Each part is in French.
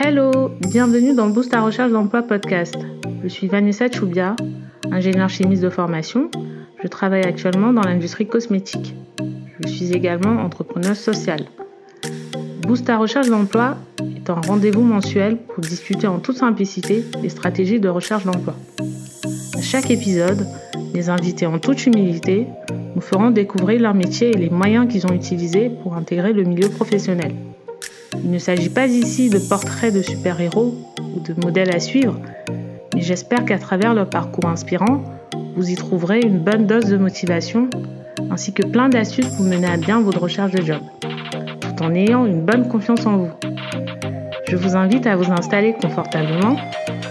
Hello, bienvenue dans Boost à recherche d'emploi podcast. Je suis Vanessa Choubia, ingénieure chimiste de formation. Je travaille actuellement dans l'industrie cosmétique. Je suis également entrepreneur social. Boost à recherche d'emploi est un rendez-vous mensuel pour discuter en toute simplicité des stratégies de recherche d'emploi. À chaque épisode, les invités en toute humilité nous feront découvrir leur métier et les moyens qu'ils ont utilisés pour intégrer le milieu professionnel. Il ne s'agit pas ici de portraits de super-héros ou de modèles à suivre, mais j'espère qu'à travers leur parcours inspirant, vous y trouverez une bonne dose de motivation ainsi que plein d'astuces pour mener à bien votre recherche de job, tout en ayant une bonne confiance en vous. Je vous invite à vous installer confortablement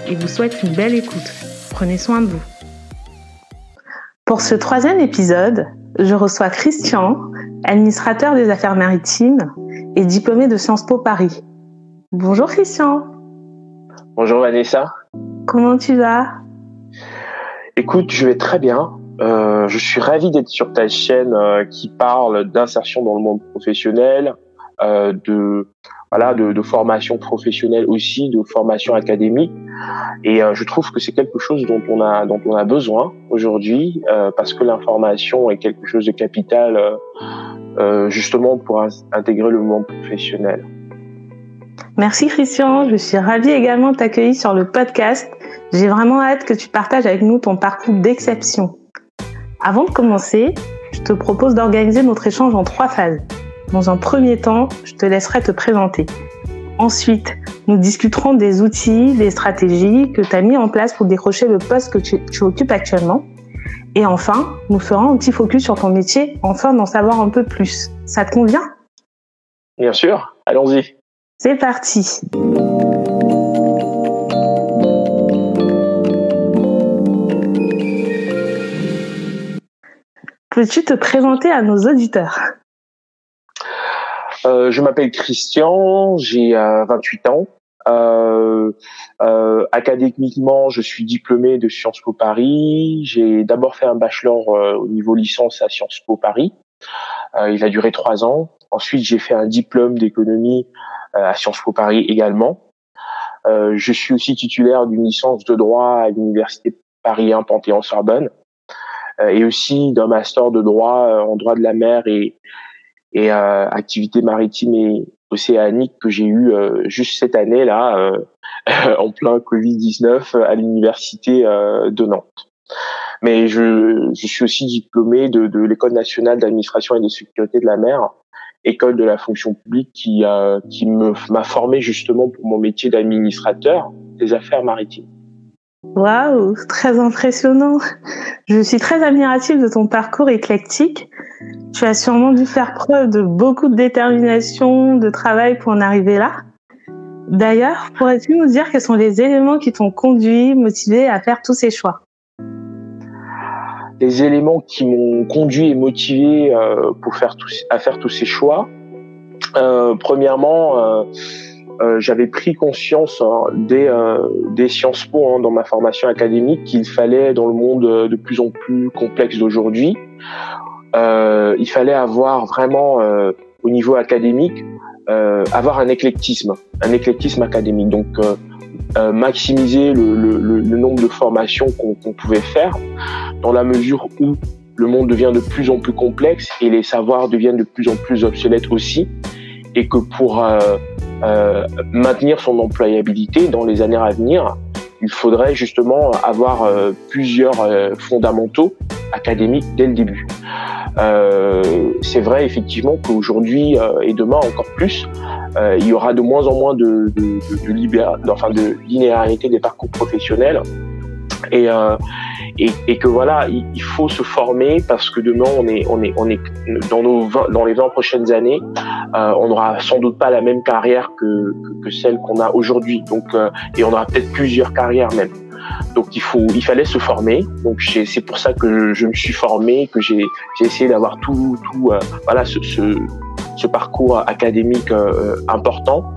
et vous souhaite une belle écoute. Prenez soin de vous. Pour ce troisième épisode, je reçois Christian, administrateur des affaires maritimes et diplômé de Sciences Po Paris. Bonjour Christian. Bonjour Vanessa. Comment tu vas? Écoute, je vais très bien. Euh, je suis ravi d'être sur ta chaîne euh, qui parle d'insertion dans le monde professionnel, euh, de voilà, de, de, formation professionnelle aussi, de formation académique. Et je trouve que c'est quelque chose dont on a dont on a besoin aujourd'hui parce que l'information est quelque chose de capital euh, justement pour intégrer le monde professionnel. Merci Christian, je suis ravie également de t'accueillir sur le podcast. J'ai vraiment hâte que tu partages avec nous ton parcours d'exception. Avant de commencer, je te propose d'organiser notre échange en trois phases. Dans un premier temps, je te laisserai te présenter. Ensuite, nous discuterons des outils, des stratégies que tu as mis en place pour décrocher le poste que tu, tu, occupes actuellement. Et enfin, nous ferons un petit focus sur ton métier, enfin d'en savoir un peu plus. Ça te convient? Bien sûr, allons-y. C'est parti. Peux-tu te présenter à nos auditeurs? Euh, je m'appelle Christian, j'ai 28 euh, ans. Euh, euh, académiquement, je suis diplômé de Sciences Po Paris. J'ai d'abord fait un bachelor au niveau licence à Sciences Po Paris. il a duré trois ans. Ensuite, j'ai fait un diplôme d'économie à Sciences Po Paris également. je suis aussi titulaire d'une licence de droit à l'université Paris 1 Panthéon-Sorbonne et aussi d'un master de droit en droit de la mer et et euh, activité maritime et océanique que j'ai eu euh, juste cette année là euh, en plein Covid-19 à l'université de Nantes. Mais je, je suis aussi diplômé de, de l'école nationale d'administration et de sécurité de la mer, école de la fonction publique qui qui m'a formé justement pour mon métier d'administrateur des affaires maritimes. Waouh, très impressionnant. Je suis très admirative de ton parcours éclectique. Tu as sûrement dû faire preuve de beaucoup de détermination, de travail pour en arriver là. D'ailleurs, pourrais-tu nous dire quels sont les éléments qui t'ont conduit, motivé à faire tous ces choix? Les éléments qui m'ont conduit et motivé euh, pour faire tous, à faire tous ces choix. Euh, premièrement, euh, euh, j'avais pris conscience hein, des, euh, des Sciences Po hein, dans ma formation académique qu'il fallait, dans le monde de plus en plus complexe d'aujourd'hui, euh, il fallait avoir vraiment, euh, au niveau académique, euh, avoir un éclectisme, un éclectisme académique. Donc, maximiser le, nombre de formations qu'on pouvait faire, dans la mesure où le monde devient de plus en plus complexe et les savoirs deviennent de plus en plus obsolètes aussi, et que pour euh, maintenir son employabilité dans les années à venir, il faudrait justement avoir euh, plusieurs euh, fondamentaux académiques dès le début. c'est vrai effectivement qu'aujourd'hui et demain encore plus, il y aura de moins en moins de, de, de, enfin de linéarité des parcours professionnels et, et, et, que voilà, il, faut se former parce que demain on est on est on est dans nos dans les 20 prochaines années, euh, on n'aura sans doute pas la même carrière que que, celle qu'on a aujourd'hui. Donc euh, et on aura peut-être plusieurs carrières même. Donc il faut il fallait se former. Donc c'est pour ça que je, me suis formé, que j'ai j'ai essayé d'avoir tout tout euh, voilà ce, ce, ce parcours académique euh, important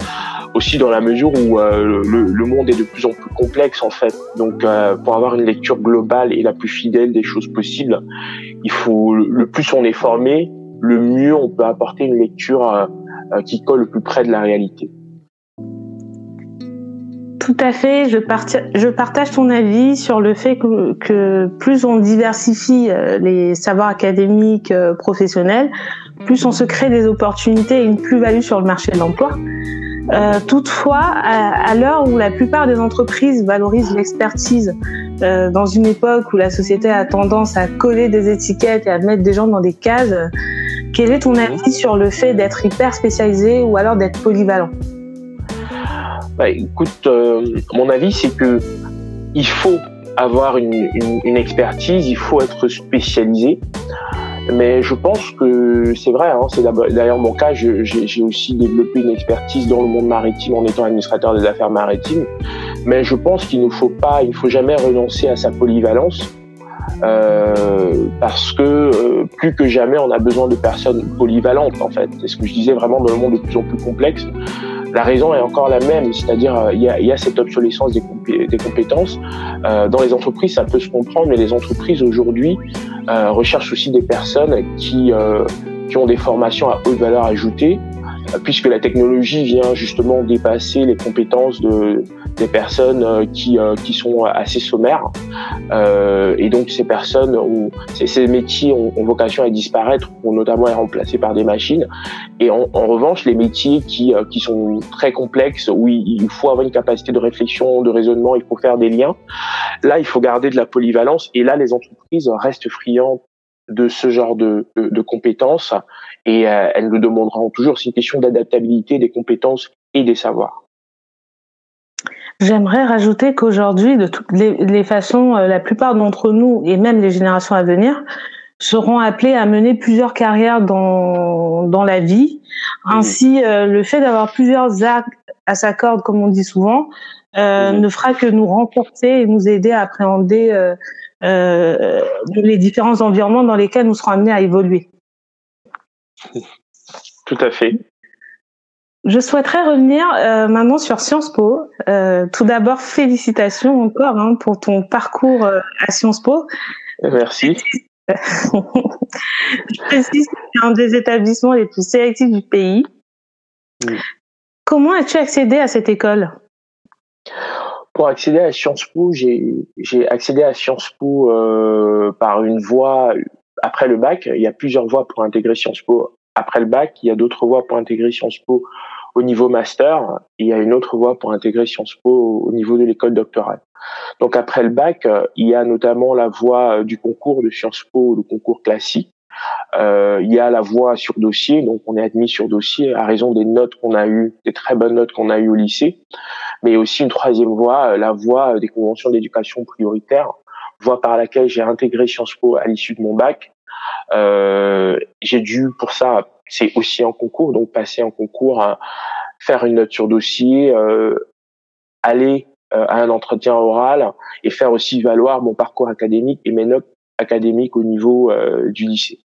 aussi dans la mesure où euh, le, le, monde est de plus en plus complexe en fait. Donc euh, pour avoir une lecture globale et la plus fidèle des choses possibles, il faut le plus on est formé, le mieux on peut apporter une lecture euh, qui colle le plus près de la réalité. Tout à fait. Je, je partage ton avis sur le fait que, que, plus on diversifie euh, les savoirs académiques euh, professionnels, plus on se crée des opportunités et une plus-value sur le marché de l'emploi. Euh, toutefois, à, à l'heure où la plupart des entreprises valorisent l'expertise, euh, dans une époque où la société a tendance à coller des étiquettes et à mettre des gens dans des cases, quel est ton avis sur le fait d'être hyper spécialisé ou alors d'être polyvalent? Bah, écoute, euh, mon avis, c'est que il faut avoir une, une, une, expertise, il faut être spécialisé. Mais je pense que c'est vrai, hein, c'est d'ailleurs mon cas, j'ai aussi développé une expertise dans le monde maritime en étant administrateur des affaires maritimes. Mais je pense qu'il ne faut pas, il faut jamais renoncer à sa polyvalence. Euh, parce que euh, plus que jamais on a besoin de personnes polyvalentes en fait. C'est ce que je disais vraiment dans le monde de plus en plus complexe. La raison est encore la même, c'est-à-dire euh, il y, y a cette obsolescence des, des compétences. Euh, dans les entreprises, ça peut se comprendre, mais les entreprises aujourd'hui euh, recherchent aussi des personnes qui, euh, qui ont des formations à haute valeur ajoutée, puisque la technologie vient justement dépasser les compétences de, des personnes euh, qui, euh, qui sont assez sommaires. Euh, et donc ces personnes, ou ces, ces métiers ont, ont, vocation à disparaître, pour notamment être remplacés par des machines. Et en, en revanche, les métiers qui, qui sont très complexes, où il, faut avoir une capacité de réflexion, de raisonnement, il faut faire des liens, là, il faut garder de la polyvalence. Et là, les entreprises restent friandes de ce genre de, de, de compétences et euh, elles le demanderont toujours. C'est une question d'adaptabilité des compétences et des savoirs. J'aimerais rajouter qu'aujourd'hui, de toutes les, les façons, euh, la plupart d'entre nous et même les générations à venir seront appelés à mener plusieurs carrières dans, dans la vie. Ainsi, euh, le fait d'avoir plusieurs arcs à sa corde, comme on dit souvent, euh, mmh. ne fera que nous renforcer et nous aider à appréhender euh, euh, les différents environnements dans lesquels nous serons amenés à évoluer. Tout à fait. Je souhaiterais revenir euh, maintenant sur Sciences Po. Euh, tout d'abord, félicitations encore hein, pour ton parcours euh, à Sciences Po. Merci. Je précise que c'est un des établissements les plus sélectifs du pays. Oui. Comment as-tu accédé à cette école? Pour accéder à Sciences Po, j'ai accédé à Sciences Po euh, par une voie après le bac. Il y a plusieurs voies pour intégrer Sciences Po après le bac, il y a d'autres voies pour intégrer Sciences Po au niveau master, et il y a une autre voie pour intégrer Sciences Po au niveau de l'école doctorale. Donc après le bac, il y a notamment la voie du concours de Sciences Po, le concours classique. Euh, il y a la voie sur dossier, donc on est admis sur dossier à raison des notes qu'on a eues, des très bonnes notes qu'on a eues au lycée, mais aussi une troisième voie, la voie des conventions d'éducation prioritaire, voie par laquelle j'ai intégré Sciences Po à l'issue de mon bac. Euh, j'ai dû pour ça, c'est aussi en concours, donc passer en concours, à faire une note sur dossier, euh, aller euh, à un entretien oral et faire aussi valoir mon parcours académique et mes notes académiques au niveau du lycée.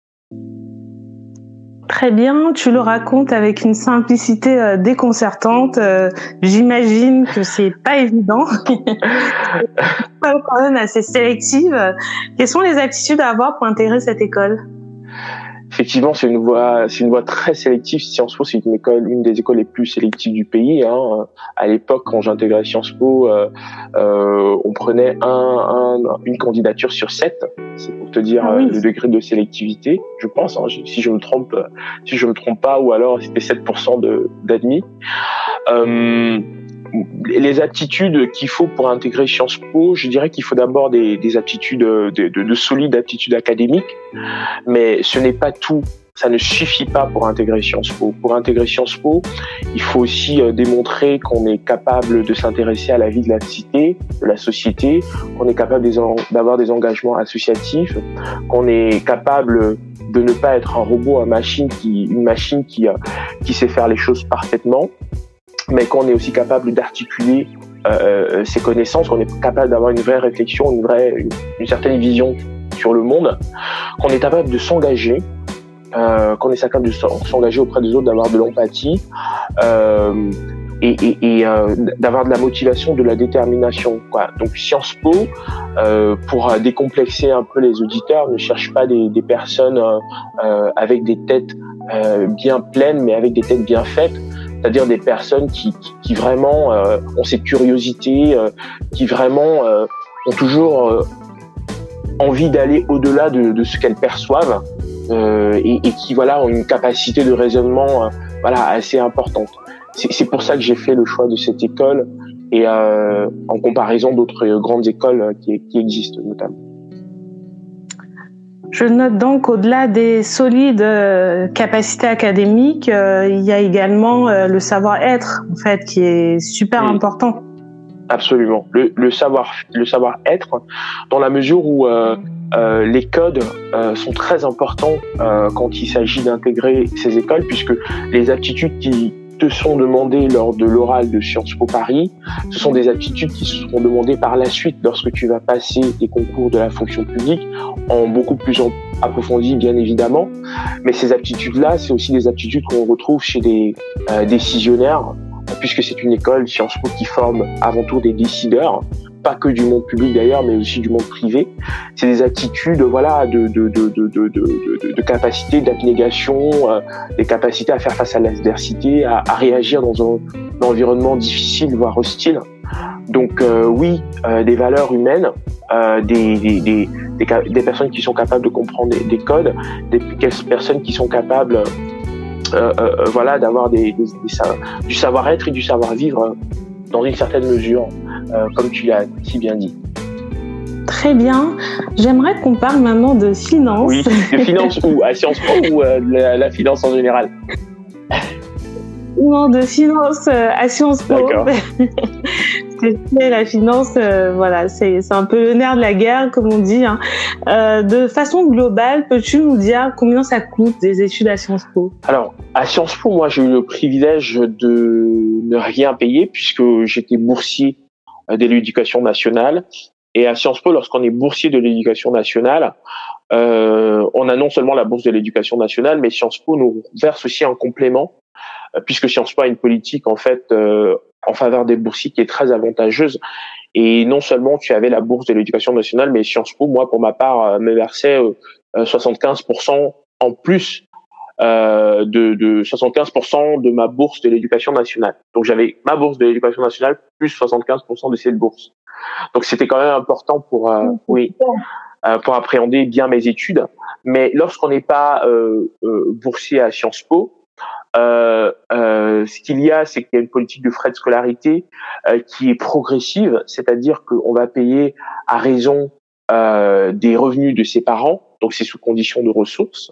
Très bien, tu le racontes avec une simplicité euh, déconcertante. Euh, J'imagine que c'est pas évident, quand même assez sélective. Quelles sont les aptitudes à avoir pour intégrer cette école? Effectivement, c'est une voie, c'est une voie très sélective. Sciences Po, c'est une école, une des écoles les plus sélectives du pays. Hein. À l'époque, quand j'intégrais Sciences Po, euh, euh, on prenait un, un, une candidature sur sept. C'est pour te dire ah oui. le degré de sélectivité, je pense. Hein. Si je me trompe, si je me trompe pas, ou alors c'était 7% de d'admis. Euh, les aptitudes qu'il faut pour intégrer Sciences Po, je dirais qu'il faut d'abord des, des, aptitudes, de, de, de, solides aptitudes académiques, mais ce n'est pas tout. Ça ne suffit pas pour intégrer Sciences Po. Pour intégrer Sciences Po, il faut aussi euh, démontrer qu'on est capable de s'intéresser à la vie de la cité, de la société, qu'on est capable d'avoir des engagements associatifs, qu'on est capable de ne pas être un robot, une machine euh, qui sait faire les choses parfaitement mais qu'on est aussi capable d'articuler euh, ses connaissances, qu'on est capable d'avoir une vraie réflexion, une vraie, une, une, certaine vision sur le monde, qu'on est capable de s'engager, euh, qu'on est capable de s'engager auprès des autres, d'avoir de l'empathie euh, et, et, et euh, d'avoir de la motivation, de la détermination. Quoi. Donc Sciences Po, euh, pour décomplexer un peu les auditeurs, ne cherche pas des, des personnes avec des têtes bien pleines, mais avec des têtes bien faites c'est-à-dire des personnes qui, vraiment ont cette curiosité, qui vraiment ont toujours envie d'aller au-delà de, ce qu'elles perçoivent et, qui voilà ont une capacité de raisonnement voilà assez importante. C'est pour ça que j'ai fait le choix de cette école et euh, en comparaison d'autres grandes écoles qui, existent notamment. Je note donc au-delà des solides euh, capacités académiques, euh, il y a également euh, le savoir-être en fait qui est super important. Absolument, le, le savoir le savoir-être dans la mesure où les codes sont très importants quand il s'agit d'intégrer ces écoles puisque les aptitudes qui te sont demandées lors de l'oral de Sciences Po Paris, ce sont des aptitudes qui seront demandées par la suite lorsque tu vas passer des concours de la fonction publique, en beaucoup plus approfondi bien évidemment. Mais ces aptitudes-là, c'est aussi des aptitudes qu'on retrouve chez des euh, décisionnaires, puisque c'est une école Sciences Po qui forme avant tout des décideurs pas que du monde public d'ailleurs, mais aussi du monde privé. C'est des attitudes, voilà, de de de de de, de, de capacité d'abnégation, euh, des capacités à faire face à l'adversité, à, à, réagir dans un, environnement difficile voire hostile. Donc euh, oui, euh, des valeurs humaines, euh, des, des, des, des, personnes qui sont capables de comprendre des, des codes, des personnes qui sont capables voilà d'avoir des, du savoir-être et du savoir-vivre dans une certaine mesure. Euh, comme tu l'as si bien dit. Très bien. J'aimerais qu'on parle maintenant de finance. Oui, de finance ou à Sciences Po ou euh, la, finance en général Non, de finance euh, à Sciences Po. D'accord. la finance, voilà, c'est un peu le nerf de la guerre, comme on dit. Hein. de façon globale, peux-tu nous dire combien ça coûte des études à Sciences Po? Alors, à Sciences Po, moi, j'ai eu le privilège de ne rien payer puisque j'étais boursier euh, de l'éducation nationale. Et à Sciences Po, lorsqu'on est boursier de l'éducation nationale, euh, on a non seulement la bourse de l'éducation nationale, mais Sciences Po nous verse aussi un complément, euh, puisque Sciences Po a une politique en fait euh, en faveur des boursiers qui est très avantageuse. Et non seulement tu avais la bourse de l'éducation nationale, mais Sciences Po, moi pour ma part, me versait 75% en plus euh, de, de 75% de ma bourse de l'éducation nationale. Donc j'avais ma bourse de l'éducation nationale plus 75% de cette bourse. Donc c'était quand même important pour euh, oui euh, pour appréhender bien mes études. Mais lorsqu'on n'est pas euh, euh, boursier à Sciences Po, euh, euh, ce qu'il y a, c'est qu'il y a une politique de frais de scolarité qui est progressive, c'est-à-dire qu'on va payer à raison des revenus de ses parents donc c'est sous condition de ressources.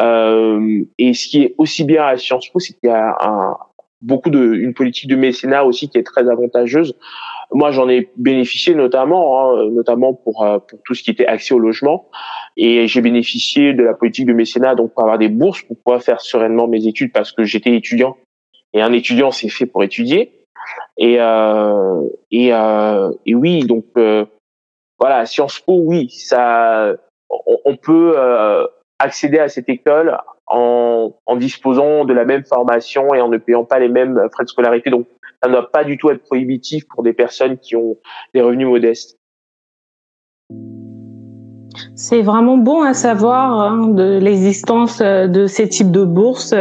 Euh, et ce qui est aussi bien à Sciences Po, c'est qu'il y a un, beaucoup de une politique de mécénat aussi qui est très avantageuse. Moi, j'en ai bénéficié notamment, hein, notamment pour euh, pour tout ce qui était accès au logement, et j'ai bénéficié de la politique de mécénat donc pour avoir des bourses pour pouvoir faire sereinement mes études parce que j'étais étudiant et un étudiant c'est fait pour étudier. Et euh, et, euh, et oui, donc euh, voilà, Sciences Po, oui, ça on, peut euh, accéder à cette école en, disposant de la même formation et en ne payant pas les mêmes frais de scolarité. Donc, ça ne doit pas du tout être prohibitif pour des personnes qui ont des revenus modestes. C'est vraiment bon à savoir hein, de l'existence euh, de ces types de bourses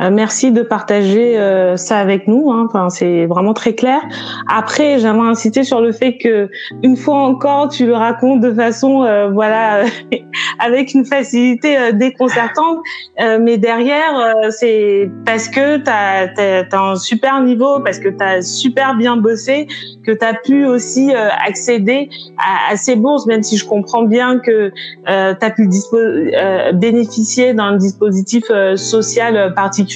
euh, euh, merci de partager euh, ça avec nous. Hein. Enfin, c'est vraiment très clair. Après, j'aimerais insister sur le fait que une fois encore, tu le racontes de façon, euh, voilà, avec une facilité déconcertante. mais derrière, c'est parce que tu as, as, un super niveau, parce que tu as super bien bossé, que tu as pu aussi accéder à, à, ces bourses, même si je comprends bien que tu as pu bénéficier d'un dispositif social particulier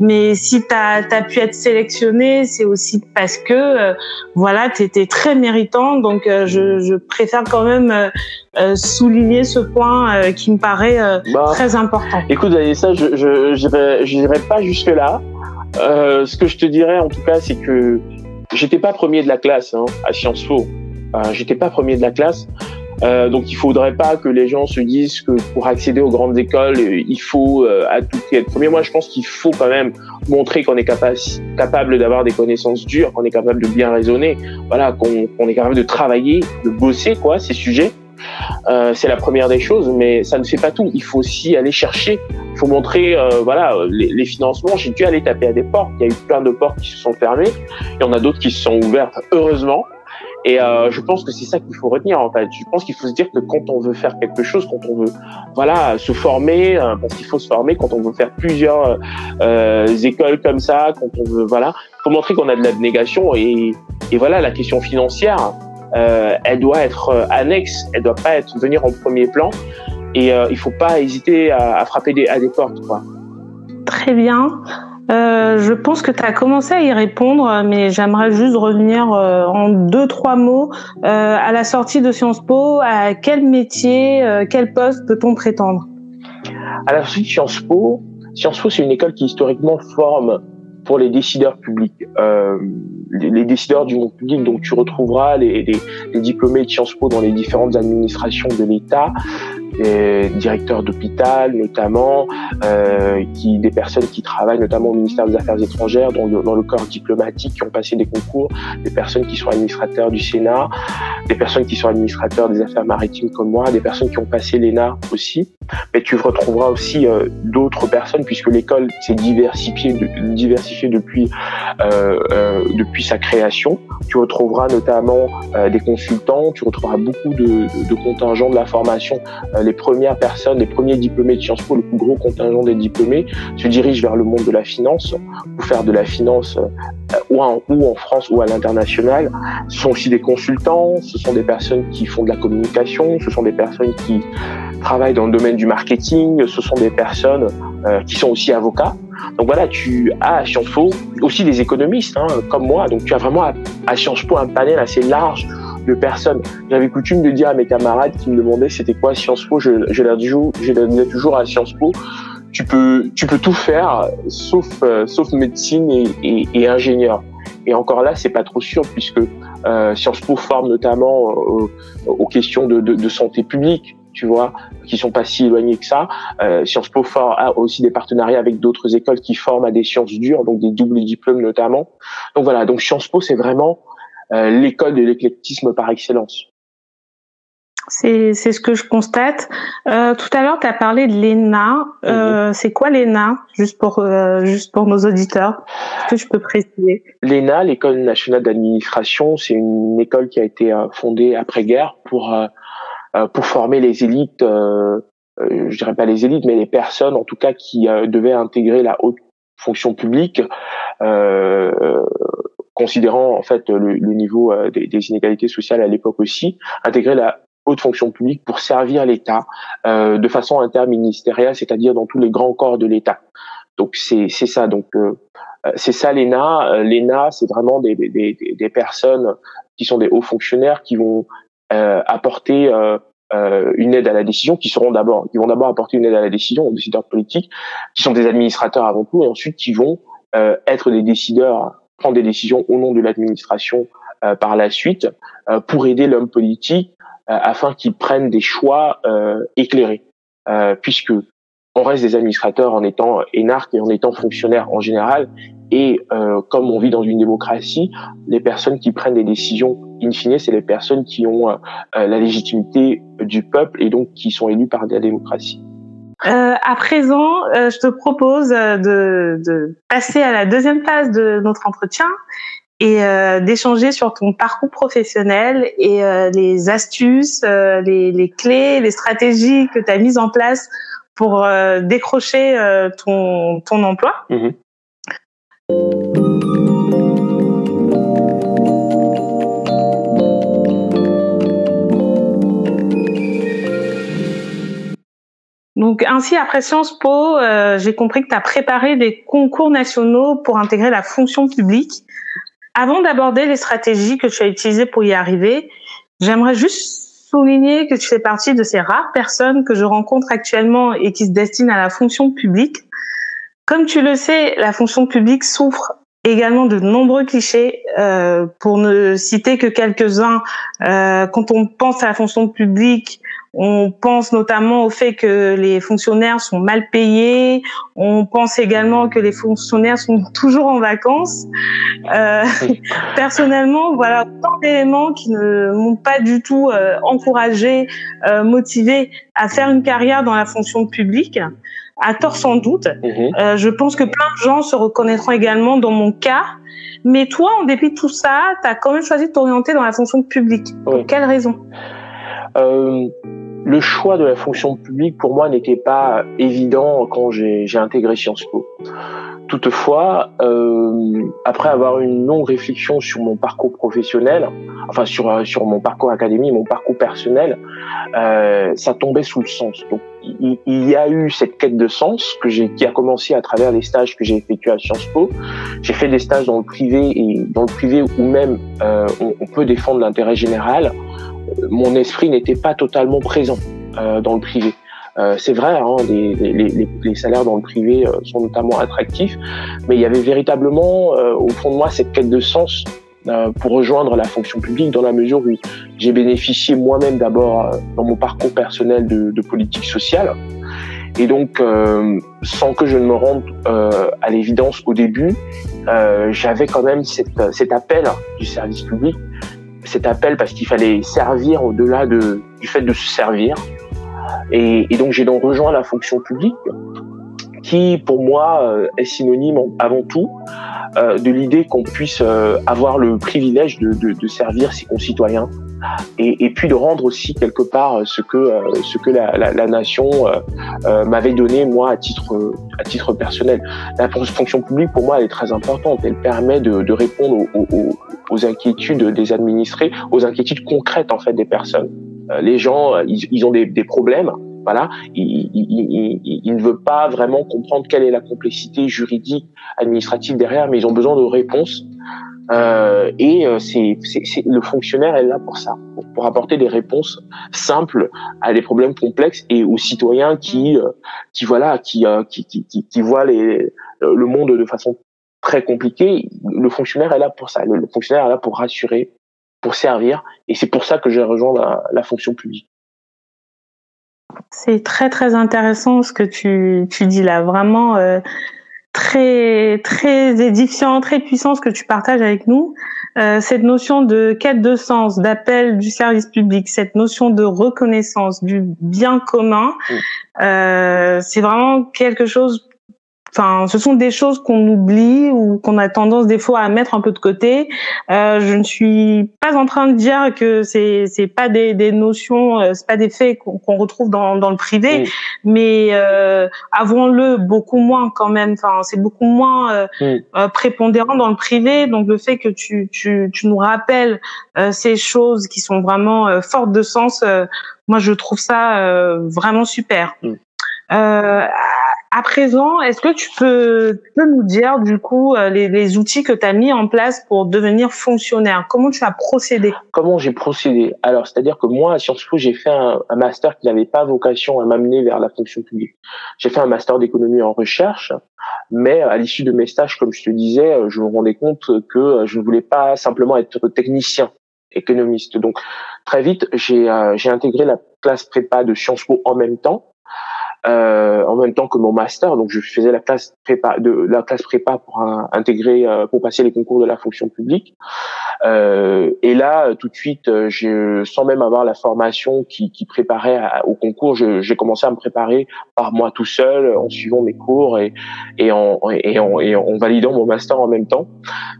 mais si tu as, pu être sélectionné, c'est aussi parce que euh, voilà, tu étais très méritant. Donc euh, je, préfère quand même euh, souligner ce point qui me paraît bah, très important. Écoute, ça, je je n'irai pas jusque là. ce que je te dirais en tout cas, c'est que j'étais pas premier de la classe hein, à Sciences Po. j'étais pas premier de la classe. Euh, donc il faudrait pas que les gens se disent que pour accéder aux grandes écoles, il faut euh, à tout prix être premier. Moi, je pense qu'il faut quand même montrer qu'on est capable, d'avoir des connaissances dures, qu'on est capable de bien raisonner, voilà, qu'on est capable de travailler, de bosser quoi ces sujets. euh, c'est la première des choses, mais ça ne fait pas tout. Il faut aussi aller chercher, il faut montrer, euh, voilà, les financements. J'ai dû aller taper à des portes. Il y a eu plein de portes qui se sont fermées. Il y en a d'autres qui se sont ouvertes, heureusement. Et euh, je pense que c'est ça qu'il faut retenir en fait. Je pense qu'il faut se dire que quand on veut faire quelque chose, quand on veut voilà se former, euh, parce qu'il faut se former, quand on veut faire plusieurs euh, écoles comme ça, quand on veut voilà, faut montrer qu'on a de l'abnégation et, et voilà la question financière, euh, elle doit être euh, annexe, elle doit pas être venir en premier plan et euh, il faut pas hésiter à, à frapper des, à des portes quoi. Très bien. Euh, je pense que tu as commencé à y répondre, mais j'aimerais juste revenir euh, en deux, trois mots. Euh, à la sortie de Sciences Po, à quel métier, quel poste peut-on prétendre? À la sortie de Sciences Po, Sciences Po, c'est une école qui historiquement forme pour les décideurs publics, les, décideurs du monde public. Donc, tu retrouveras les, les, diplômés de Sciences Po dans les différentes administrations de l'État, directeurs d'hôpital notamment, euh, qui des personnes qui travaillent notamment au ministère des Affaires étrangères, dans le, dans le corps diplomatique, qui ont passé des concours, des personnes qui sont administrateurs du Sénat, des personnes qui sont administrateurs des affaires maritimes comme moi, des personnes qui ont passé l'ENA aussi. Mais tu retrouveras aussi euh, d'autres personnes puisque l'école s'est diversifiée, euh, euh, depuis sa création. Tu retrouveras notamment des consultants, tu retrouveras beaucoup de, contingents de la formation les premières personnes, les premiers diplômés de Sciences Po, le plus gros contingent des diplômés, se dirigent vers le monde de la finance pour faire de la finance ou, en, ou en France ou à l'international. Ce sont aussi des consultants, ce sont des personnes qui font de la communication, ce sont des personnes qui travaillent dans le domaine du marketing, ce sont des personnes euh, qui sont aussi avocats. Donc voilà, tu as à Sciences Po aussi des économistes hein, comme moi. Donc tu as vraiment à, Sciences Po un panel assez large de personnes. J'avais coutume de dire à mes camarades qui me demandaient c'était quoi Sciences Po, je, leur disais, toujours à Sciences Po, tu peux, tu peux tout faire sauf, euh, sauf médecine et, ingénieur. Et encore là, c'est pas trop sûr puisque euh, Sciences Po forme notamment aux questions de, santé publique, tu vois, qui sont pas si éloignées que ça. Euh, Sciences Po a aussi des partenariats avec d'autres écoles qui forment à des sciences dures, donc des doubles diplômes notamment. Donc voilà, donc Sciences Po, c'est vraiment euh, l'école de l'éclectisme par excellence. C'est c'est ce que je constate. Euh, tout à l'heure, tu as parlé de l'ENA. Euh, mmh. C'est quoi l'ENA Juste pour euh, juste pour nos auditeurs, est-ce que je peux préciser? L'ENA, l'école nationale d'administration, c'est une école qui a été euh, fondée après-guerre pour euh, pour former les élites. je dirais pas les élites, mais les personnes, en tout cas, qui devaient intégrer la haute fonction publique. Euh, considérant en fait le, le niveau euh, des, des, inégalités sociales à l'époque aussi, intégrer la haute fonction publique pour servir l'État euh, de façon interministérielle, c'est-à-dire dans tous les grands corps de l'État. Donc c'est c'est ça. Donc euh, c'est ça l'ENA. Euh, L'ENA, c'est vraiment des, des, des, personnes qui sont des hauts fonctionnaires qui vont euh, apporter euh, une aide à la décision, qui seront d'abord, qui vont d'abord apporter une aide à la décision aux décideurs politiques, qui sont des administrateurs avant tout, et ensuite qui vont être des décideurs prendre des décisions au nom de l'administration euh, par la suite euh, pour aider l'homme politique euh, afin qu'il prenne des choix éclairés, puisque on reste des administrateurs en étant énarques et en étant fonctionnaires en général. Et euh, comme on vit dans une démocratie, les personnes qui prennent des décisions, in fine, c'est les personnes qui ont euh, la légitimité du peuple et donc qui sont élues par la démocratie. Euh, à présent, euh, je te propose de, de, passer à la deuxième phase de notre entretien et euh, d'échanger sur ton parcours professionnel et euh, les astuces, euh, les, les, clés, les stratégies que tu as mises en place pour décrocher ton, ton emploi. Mmh. Donc ainsi, après Sciences Po, euh, j'ai compris que tu as préparé des concours nationaux pour intégrer la fonction publique. Avant d'aborder les stratégies que tu as utilisées pour y arriver, j'aimerais juste souligner que tu fais partie de ces rares personnes que je rencontre actuellement et qui se destinent à la fonction publique. Comme tu le sais, la fonction publique souffre également de nombreux clichés. Euh, pour ne citer que quelques-uns, euh, quand on pense à la fonction publique, On pense notamment au fait que les fonctionnaires sont mal payés. On pense également que les fonctionnaires sont toujours en vacances. Euh, personnellement, voilà, tant d'éléments qui ne m'ont pas du tout euh, encouragé, euh, motivé à faire une carrière dans la fonction publique à tort sans doute. Mhm. Euh, je pense que plein de gens se reconnaîtront également dans mon cas. Mais toi, en dépit de tout ça, tu as quand même choisi de t'orienter dans la fonction publique. Pour quelle raison? Euh, Le choix de la fonction publique, pour moi, n'était pas évident quand j'ai intégré Sciences Po. Toutefois, euh, après avoir une longue réflexion sur mon parcours professionnel, enfin sur euh, sur mon parcours académique, mon parcours personnel, euh, ça tombait sous le sens. Donc il, y a eu cette quête de sens qui a commencé à travers les stages que j'ai effectués à Sciences Po. J'ai fait des stages dans le privé et dans le privé où même euh, on, peut défendre l'intérêt général. Mon esprit n'était pas totalement présent euh, dans le privé. Euh, c'est vrai, hein, les, salaires dans le privé sont notamment attractifs, mais il y avait véritablement au fond de moi cette quête de sens pour rejoindre la fonction publique dans la mesure où j'ai bénéficié moi-même d'abord dans mon parcours personnel de, politique sociale. Et donc, sans que je ne me rende à l'évidence au début, j'avais quand même cette, cet appel du service public, cet appel parce qu'il fallait servir au-delà de, du fait de se servir, et donc j'ai donc rejoint la fonction publique, qui pour moi euh, est synonyme avant tout euh, de l'idée qu'on puisse euh, avoir le privilège de, de, de, servir ses concitoyens et, et, puis de rendre aussi quelque part ce que ce que la, la, la nation m'avait donné moi à titre à titre personnel. La fonction publique pour moi elle est très importante. Elle permet de, de répondre aux, aux, aux inquiétudes des administrés, aux inquiétudes concrètes en fait des personnes. Les gens, euh, ils, ont des, des, problèmes. Voilà, ils, ils, ils, ne veulent pas vraiment comprendre quelle est la complexité juridique, administrative derrière, mais ils ont besoin de réponses. Euh, et euh, c'est, le fonctionnaire est là pour ça, pour, apporter des réponses simples à des problèmes complexes et aux citoyens qui, qui voilà, qui, qui, qui, qui, voient les, le monde de façon très compliquée. Le fonctionnaire est là pour ça. Le, fonctionnaire est là pour rassurer, pour servir. Et c'est pour ça que j'ai rejoint la, la, fonction publique. C'est très très intéressant ce que tu, tu dis là, vraiment euh, très très édifiant, très puissant ce que tu partages avec nous. Euh, cette notion de quête de sens, d'appel du service public, cette notion de reconnaissance du bien commun, euh, c'est vraiment quelque chose Enfin, ce sont des choses qu'on oublie ou qu'on a tendance des fois à mettre un peu de côté. Euh, je ne suis pas en train de dire que c'est c'est pas des, des notions, euh, c'est pas des faits qu'on retrouve dans dans le privé, mais euh, avouons-le beaucoup moins quand même. Enfin, c'est beaucoup moins euh, euh, prépondérant dans le privé. Donc le fait que tu tu tu nous rappelles euh, ces choses qui sont vraiment fortes de sens, moi je trouve ça vraiment super. Euh, à présent, est-ce que tu peux, nous dire du coup euh, les, outils que tu as mis en place pour devenir fonctionnaire? Comment tu as procédé? Comment j'ai procédé? Alors, c'est-à-dire que moi, à Sciences Po, j'ai fait un, master qui n'avait pas vocation à m'amener vers la fonction publique. J'ai fait un master d'économie en recherche, mais à l'issue de mes stages, comme je te disais, euh, je me rendais compte que euh, je ne voulais pas simplement être technicien économiste. Donc, très vite, j'ai intégré la classe prépa de Sciences Po en même temps euh, en même temps que mon master. Donc je faisais la classe prépa de la classe prépa pour intégrer euh, pour passer les concours de la fonction publique. Euh, et là, tout de suite, euh, je, sans même avoir la formation qui, qui préparait au concours, j'ai commencé à me préparer par moi tout seul, en suivant mes cours et, et, en, et, en, et en validant mon master en même temps.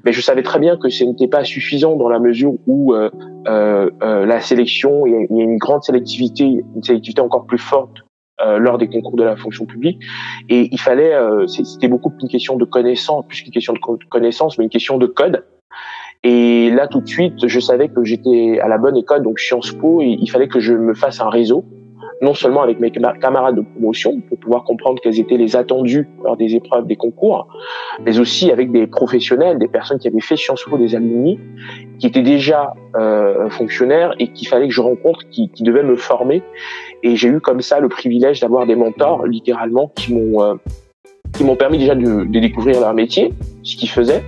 Mais je savais très bien que ce n'était pas suffisant dans la mesure où euh, euh, la sélection, il y a une grande sélectivité, une sélectivité encore plus forte euh, lors des concours de la fonction publique. Et il fallait, euh, c'était beaucoup une question de connaissance, plus qu'une question de connaissance, mais une question de code. Et là, tout de suite, je savais que j'étais à la bonne école, donc Sciences Po, et il fallait que je me fasse un réseau non seulement avec mes camarades de promotion pour pouvoir comprendre quels étaient les attendus lors des épreuves des concours, mais aussi avec des professionnels, des personnes qui avaient fait Sciences Po, des alumni, qui étaient déjà euh, fonctionnaires et qu'il fallait que je rencontre, qui, qui devaient me former. Et j'ai eu comme ça le privilège d'avoir des mentors, littéralement, qui m'ont euh, qui m'ont permis déjà de, de, découvrir leur métier, ce qu'ils faisaient,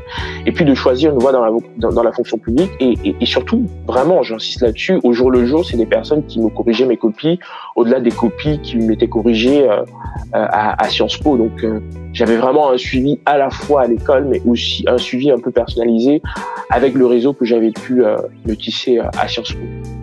et puis de choisir une voie dans la, dans, dans la fonction publique. Et, et, et surtout, vraiment, j'insiste là-dessus, au jour le jour, c'est des personnes qui me corrigeaient mes copies, au-delà des copies qui m'étaient corrigées euh, à, à, Sciences Po. Donc, euh, j'avais vraiment un suivi à la fois à l'école, mais aussi un suivi un peu personnalisé avec le réseau que j'avais pu euh, me tisser à Sciences Po.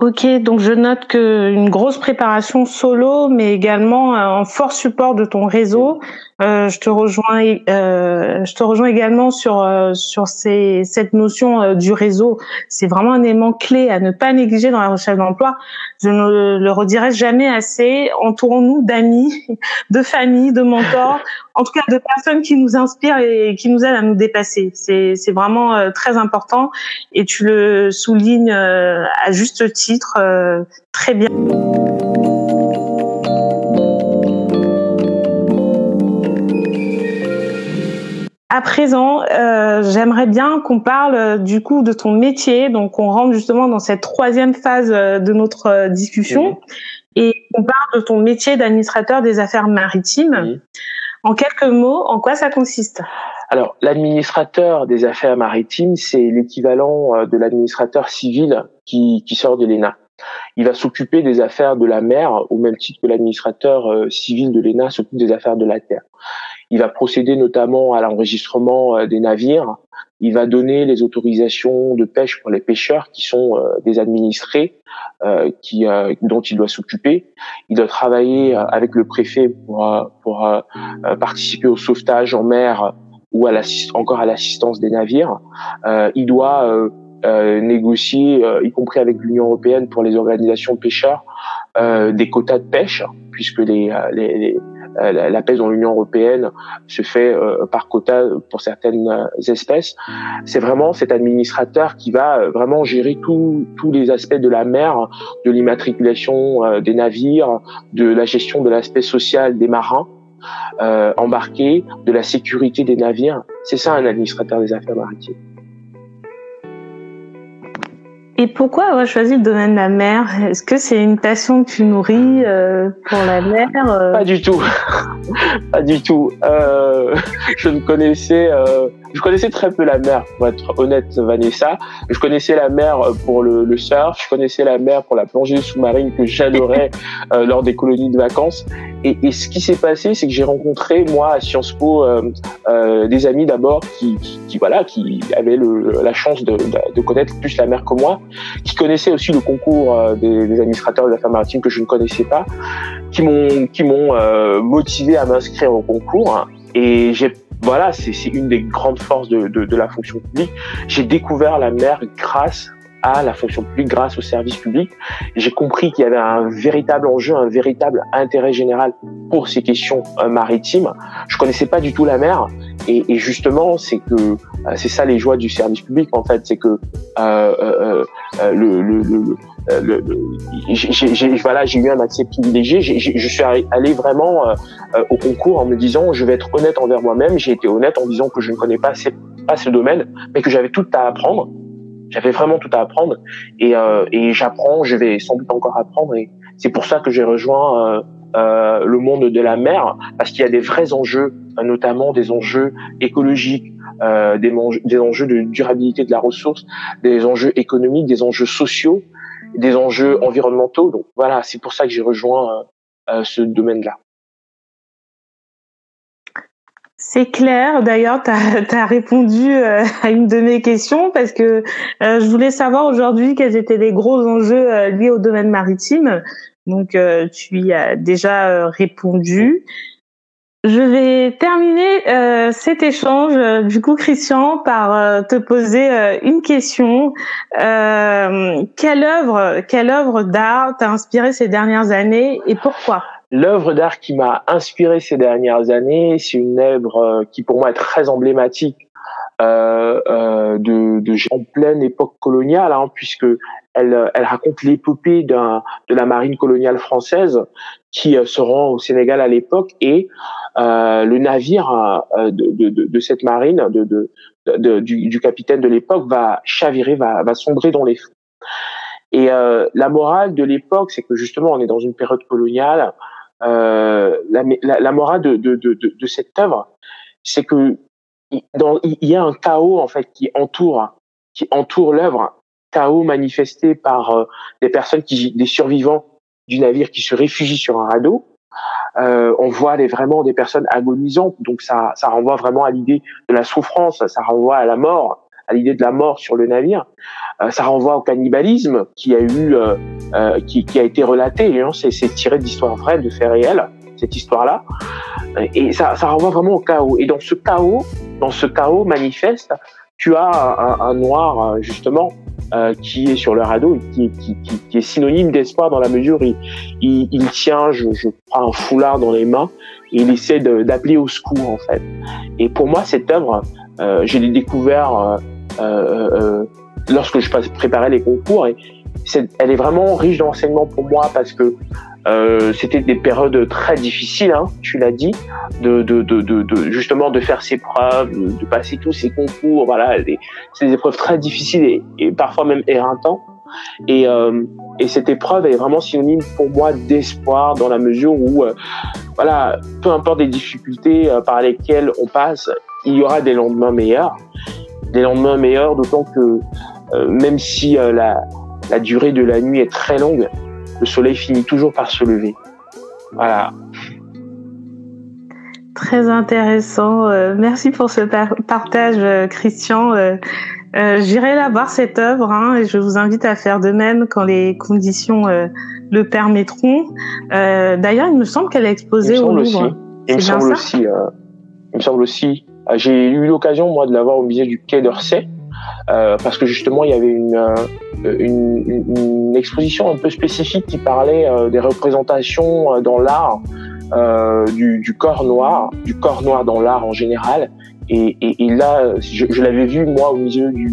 Ok, donc je note que une grosse préparation solo, mais également un fort support de ton réseau. Euh, je te rejoins, euh, je te rejoins également sur euh, sur ces, cette notion euh, du réseau. C'est vraiment un élément clé à ne pas négliger dans la recherche d'emploi. Je ne le redirai jamais assez. Entourons-nous d'amis, de familles, de mentors, en tout cas de personnes qui nous inspirent et qui nous aident à nous dépasser. C'est c'est vraiment euh, très important et tu le soulignes à juste titre très bien. À présent, euh, j'aimerais bien qu'on parle euh, du coup de ton métier. Donc, on rentre justement dans cette troisième phase euh, de notre discussion et on parle de ton métier d'administrateur des affaires maritimes. En quelques mots, en quoi ça consiste? Alors, l'administrateur des affaires maritimes, c'est l'équivalent de l'administrateur civil qui, qui sort de l'ENA. Il va s'occuper des affaires de la mer au même titre que l'administrateur civil de l'ENA s'occupe des affaires de la terre. Il va procéder notamment à l'enregistrement euh, des navires. Il va donner les autorisations de pêche pour les pêcheurs qui sont euh, des administrés euh, qui, dont il doit s'occuper. Il doit travailler avec le préfet pour, pour participer au sauvetage en mer ou à encore à l'assistance des navires. il doit négocier, y compris avec l'Union européenne pour les organisations pêcheurs, des quotas de pêche, puisque les, euh, la, pêche dans l'Union européenne se fait euh, par quota pour certaines euh, espèces. C'est vraiment cet administrateur qui va vraiment gérer tous les aspects de la mer, de l'immatriculation des navires, de la gestion de l'aspect social des marins. embarqués, de la sécurité des navires. C'est ça un administrateur des affaires maritimes. Et pourquoi avoir choisi le domaine de la mer? Est-ce que c'est une passion que tu nourris euh, pour la mer euh? Pas du tout, pas du tout. Euh, je ne connaissais euh, je connaissais très peu la mer, pour être honnête, Vanessa. Je connaissais la mer pour le, le surf, je connaissais la mer pour la plongée sous-marine que j'adorais euh, lors des colonies de vacances. Et, et ce qui s'est passé, c'est que j'ai rencontré moi à Sciences Po euh, euh, des amis d'abord qui, qui, voilà, qui avaient le, la chance de, de, connaître plus la mer que moi, qui connaissaient aussi le concours euh, des, des, administrateurs des affaires maritimes que je ne connaissais pas, qui m'ont qui m'ont euh, motivé à m'inscrire au concours. Et j'ai voilà, c'est une des grandes forces de, la fonction publique. J'ai découvert la mer grâce à la fonction publique, grâce au service public. J'ai compris qu'il y avait un véritable enjeu, un véritable intérêt général pour ces questions euh, maritimes. Je connaissais pas du tout la mer, et, justement, c'est que euh, c'est ça les joies du service public en fait, c'est que euh, euh, euh le, le, le euh, le, j'ai, voilà, eu un accès privilégié. je suis allé vraiment euh, au concours en me disant, je vais être honnête envers moi-même. J'ai été honnête en disant que je ne connais pas, pas ce domaine, mais que j'avais tout à apprendre. J'avais vraiment tout à apprendre et, et j'apprends. Je vais sans doute encore apprendre. Et c'est pour ça que j'ai rejoint euh, le monde de la mer parce qu'il y a des vrais enjeux, notamment des enjeux écologiques, euh, des, enjeux de durabilité de la ressource, des enjeux économiques, des enjeux sociaux des enjeux environnementaux. Donc voilà, c'est pour ça que j'ai rejoint euh, euh, ce domaine-là. C'est clair. D'ailleurs, tu as, répondu euh, à une de mes questions parce que je voulais savoir aujourd'hui quels étaient les gros enjeux liés au domaine maritime. Donc, tu y as déjà répondu. Je vais terminer euh, cet échange, euh, du coup, Christian, par euh, te poser euh, une question. quelle œuvre, quelle œuvre d'art t'a inspiré ces dernières années et pourquoi? L'œuvre d'art qui m'a inspiré ces dernières années, c'est une œuvre qui pour moi est très emblématique de, de, en pleine époque coloniale, hein, puisque elle, elle raconte l'épopée de la marine coloniale française qui se rend au Sénégal à l'époque et euh, le navire euh, de, de, de, cette marine, de, de du, capitaine de l'époque, va chavirer, va, va sombrer dans les fonds. Et euh, la morale de l'époque, c'est que justement, on est dans une période coloniale. La, la, la, morale de, de, de, de cette œuvre, c'est que dans, il y a un chaos en fait qui entoure qui entoure l'œuvre, chaos manifesté par des personnes qui, des survivants du navire qui se réfugient sur un radeau. Euh, on voit les, vraiment des personnes agonisantes, donc ça, ça renvoie vraiment à l'idée de la souffrance, ça renvoie à la mort, à l'idée de la mort sur le navire. Euh, ça renvoie au cannibalisme qui a eu, euh, euh qui, qui, a été relaté. Hein, c'est tiré d'histoires vraies, de faits réels, cette histoire-là. Et ça, ça renvoie vraiment au chaos. Et dans ce chaos, dans ce chaos manifeste, tu as un, un noir justement euh, qui est sur le radeau qui, qui, qui, est synonyme d'espoir dans la mesure où il, il, il tient, je, je, crois, un foulard dans les mains et il essaie d'appeler au secours en fait. Et pour moi, cette œuvre, euh, je l'ai découvert euh, euh, euh lorsque je préparais les concours et elle est vraiment riche d'enseignements pour moi parce que euh, c'était des périodes très difficiles, hein, tu l'as dit, de, de, de, de, justement de faire ses preuves, de, passer tous ces concours. Voilà, c'est des épreuves très difficiles et, parfois même éreintantes. Et, euh, et cette épreuve est vraiment synonyme pour moi d'espoir dans la mesure où, euh, voilà, peu importe les difficultés euh, par lesquelles on passe, il y aura des lendemains meilleurs. Des lendemains meilleurs, d'autant que même si la, la durée de la nuit est très longue, le soleil finit toujours par se lever. Voilà. Très intéressant. Euh, merci pour ce partage, euh, Christian. Euh, j'irai la voir cette œuvre hein, et je vous invite à faire de même quand les conditions le permettront. D'ailleurs, il me semble qu'elle est exposée au Louvre. Il me semble aussi. il me semble aussi. J'ai eu l'occasion moi de la voir au musée du Quai d'Orsay. Euh, parce que justement il y avait une, euh, une, une, exposition un peu spécifique qui parlait euh, des représentations dans l'art du, du, corps noir, du corps noir dans l'art en général. Et, et, et là, je, je l'avais vu moi au musée du,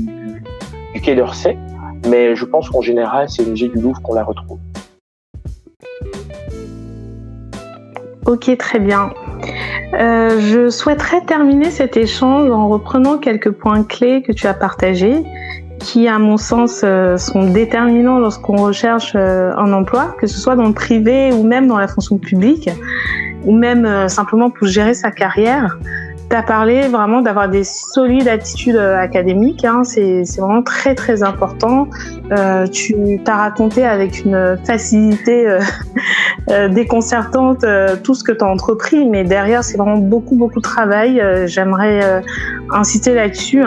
du Quai d'Orsay, mais je pense qu'en général c'est au musée du Louvre qu'on la retrouve. Ok, très bien. Euh, je souhaiterais terminer cet échange en reprenant quelques points clés que tu as partagés, qui, à mon sens, euh, sont déterminants lorsqu'on recherche euh, un emploi, que ce soit dans le privé ou même dans la fonction publique, ou même simplement pour gérer sa carrière tu as parlé vraiment d'avoir des solides attitudes euh, académiques, hein, c'est vraiment très très important. Euh, tu t'as raconté avec une facilité euh, déconcertante tout ce que tu as entrepris, mais derrière c'est vraiment beaucoup beaucoup de travail. J'aimerais inciter là-dessus.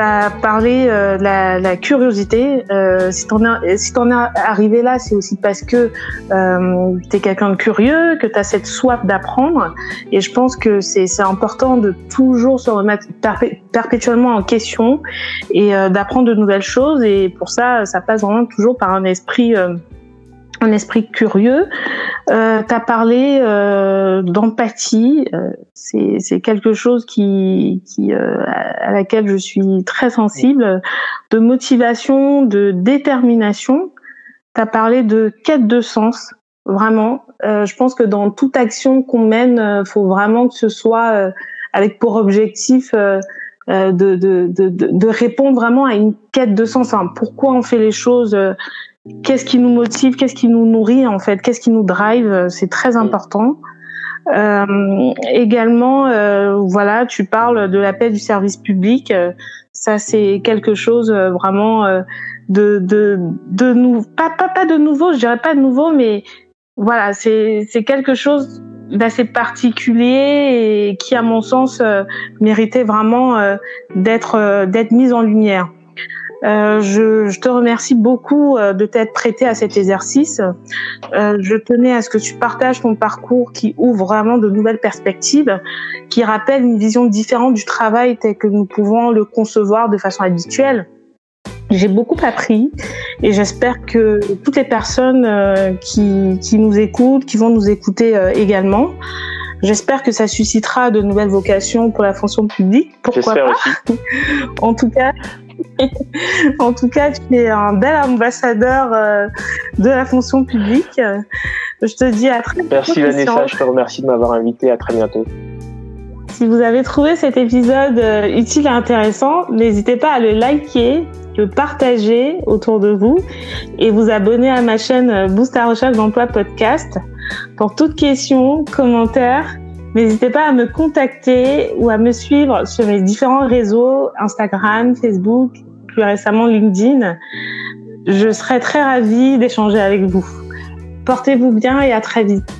Tu as parlé euh, de la, la, curiosité. Euh, si t'en es, si arrivé là, c'est aussi parce que euh, tu es quelqu'un de curieux, que tu as cette soif d'apprendre. Et je pense que c'est important de toujours se remettre perpétuellement en question et euh, d'apprendre de nouvelles choses. Et pour ça, ça passe vraiment toujours par un esprit euh, un esprit curieux. Euh, tu as parlé euh, d'empathie, euh, c'est quelque chose qui, qui euh, à laquelle je suis très sensible, de motivation, de détermination. Tu as parlé de quête de sens, vraiment. Euh, je pense que dans toute action qu'on mène, faut vraiment que ce soit avec pour objectif de, de, de, de, répondre vraiment à une quête de sens. Enfin, pourquoi on fait les choses qu'est-ce qui nous motive, qu'est-ce qui nous nourrit en fait, qu'est-ce qui nous drive, euh, c'est très important. Euh, également, euh, voilà, tu parles de la paix du service public. Euh, ça, c'est quelque chose vraiment de de de nou pas pas pas de nouveau, je dirais pas de nouveau, mais voilà, c'est c'est quelque chose d'assez particulier et qui, à mon sens, méritait vraiment d'être d'être mise en lumière. Euh, je, je, te remercie beaucoup euh, de t'être prêté à cet exercice. Euh, je tenais à ce que tu partages ton parcours qui ouvre vraiment de nouvelles perspectives, qui rappelle une vision différente du travail tel que nous pouvons le concevoir de façon habituelle. J'ai beaucoup appris et j'espère que toutes les personnes euh, qui, qui, nous écoutent, qui vont nous écouter également, J'espère que ça suscitera de nouvelles vocations pour la fonction publique. Pourquoi pas aussi. En tout cas, en tout cas, tu es un bel ambassadeur euh, de la fonction publique. Je te dis à très bientôt. Merci Vanessa, je te remercie de m'avoir invité. À très bientôt. Si vous avez trouvé cet épisode euh, utile et intéressant, n'hésitez pas à le liker, le partager autour de vous et vous abonner à ma chaîne euh, Boost à recherche d'emploi podcast. Pour toute question, commentaire, n'hésitez pas à me contacter ou à me suivre sur mes différents réseaux, Instagram, Facebook, plus récemment LinkedIn. Je serai très ravie d'échanger avec vous. Portez-vous bien et à très vite.